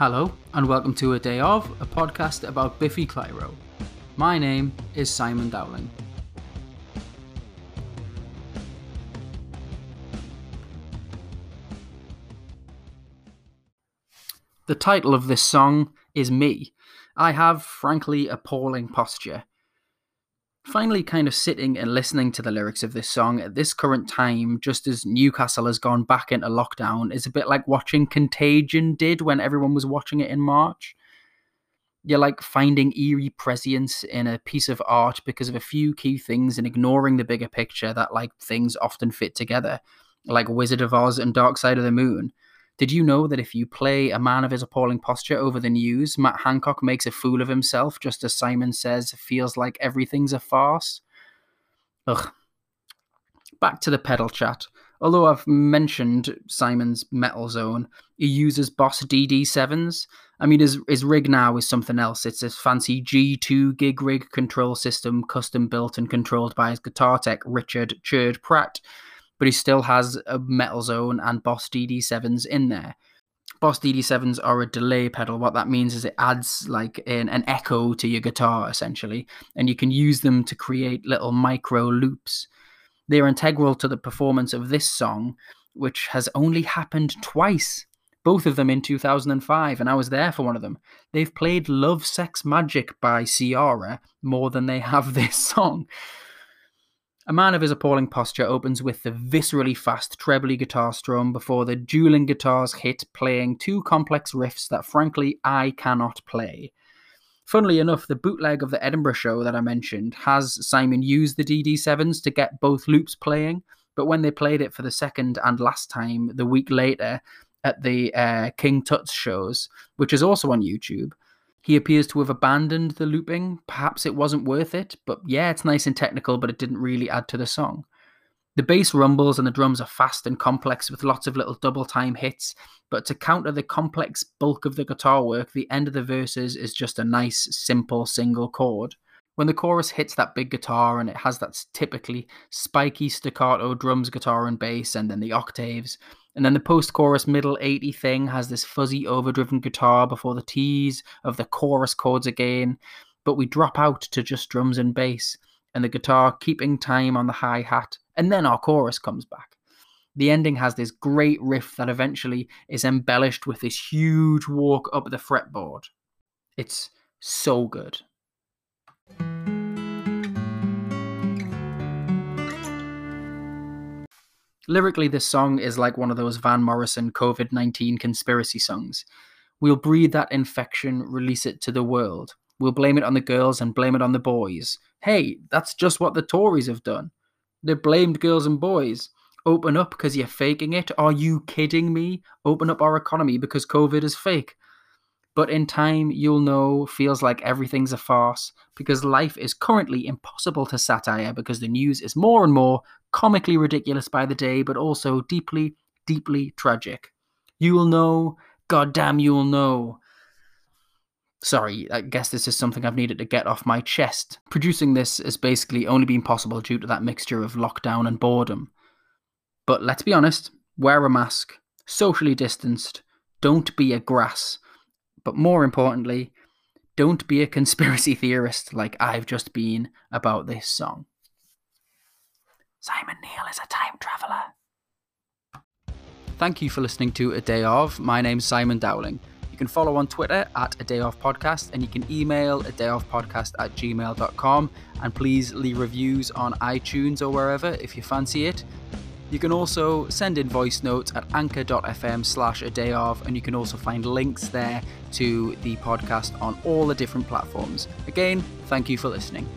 Hello, and welcome to A Day Of, a podcast about Biffy Clyro. My name is Simon Dowling. The title of this song is Me. I have, frankly, appalling posture. Finally, kind of sitting and listening to the lyrics of this song at this current time, just as Newcastle has gone back into lockdown, is a bit like watching Contagion did when everyone was watching it in March. You're like finding eerie prescience in a piece of art because of a few key things and ignoring the bigger picture that like things often fit together, like Wizard of Oz and Dark Side of the Moon. Did you know that if you play a man of his appalling posture over the news, Matt Hancock makes a fool of himself just as Simon says feels like everything's a farce? Ugh. Back to the pedal chat. Although I've mentioned Simon's metal zone, he uses Boss DD7s. I mean, his, his rig now is something else. It's a fancy G2 gig rig control system, custom built and controlled by his guitar tech, Richard Churd Pratt but he still has a Metal Zone and Boss DD7s in there. Boss DD7s are a delay pedal. What that means is it adds like an, an echo to your guitar essentially, and you can use them to create little micro loops. They're integral to the performance of this song, which has only happened twice both of them in 2005, and I was there for one of them. They've played Love Sex Magic by Ciara more than they have this song. A man of his appalling posture opens with the viscerally fast trebly guitar strum before the dueling guitars hit, playing two complex riffs that frankly I cannot play. Funnily enough, the bootleg of the Edinburgh show that I mentioned has Simon use the DD7s to get both loops playing, but when they played it for the second and last time the week later at the uh, King Tut's shows, which is also on YouTube, he appears to have abandoned the looping. Perhaps it wasn't worth it, but yeah, it's nice and technical, but it didn't really add to the song. The bass rumbles and the drums are fast and complex with lots of little double time hits, but to counter the complex bulk of the guitar work, the end of the verses is just a nice, simple single chord. When the chorus hits that big guitar and it has that typically spiky staccato drums, guitar, and bass, and then the octaves, and then the post chorus middle eight thing has this fuzzy overdriven guitar before the tease of the chorus chords again, but we drop out to just drums and bass, and the guitar keeping time on the hi hat, and then our chorus comes back. The ending has this great riff that eventually is embellished with this huge walk up the fretboard. It's so good. Lyrically, this song is like one of those Van Morrison COVID 19 conspiracy songs. We'll breed that infection, release it to the world. We'll blame it on the girls and blame it on the boys. Hey, that's just what the Tories have done. They blamed girls and boys. Open up because you're faking it. Are you kidding me? Open up our economy because COVID is fake. But in time, you'll know feels like everything's a farce because life is currently impossible to satire because the news is more and more comically ridiculous by the day, but also deeply, deeply tragic. You will know, goddamn, you will know. Sorry, I guess this is something I've needed to get off my chest. Producing this has basically only been possible due to that mixture of lockdown and boredom. But let's be honest, wear a mask, socially distanced, don't be a grass. But more importantly, don't be a conspiracy theorist like I've just been about this song. Simon Neil is a time traveller. Thank you for listening to A Day Of. My name's Simon Dowling. You can follow on Twitter at A Day Of Podcast and you can email a day of podcast at gmail.com and please leave reviews on iTunes or wherever if you fancy it. You can also send in voice notes at anchor.fm slash a day of, and you can also find links there to the podcast on all the different platforms. Again, thank you for listening.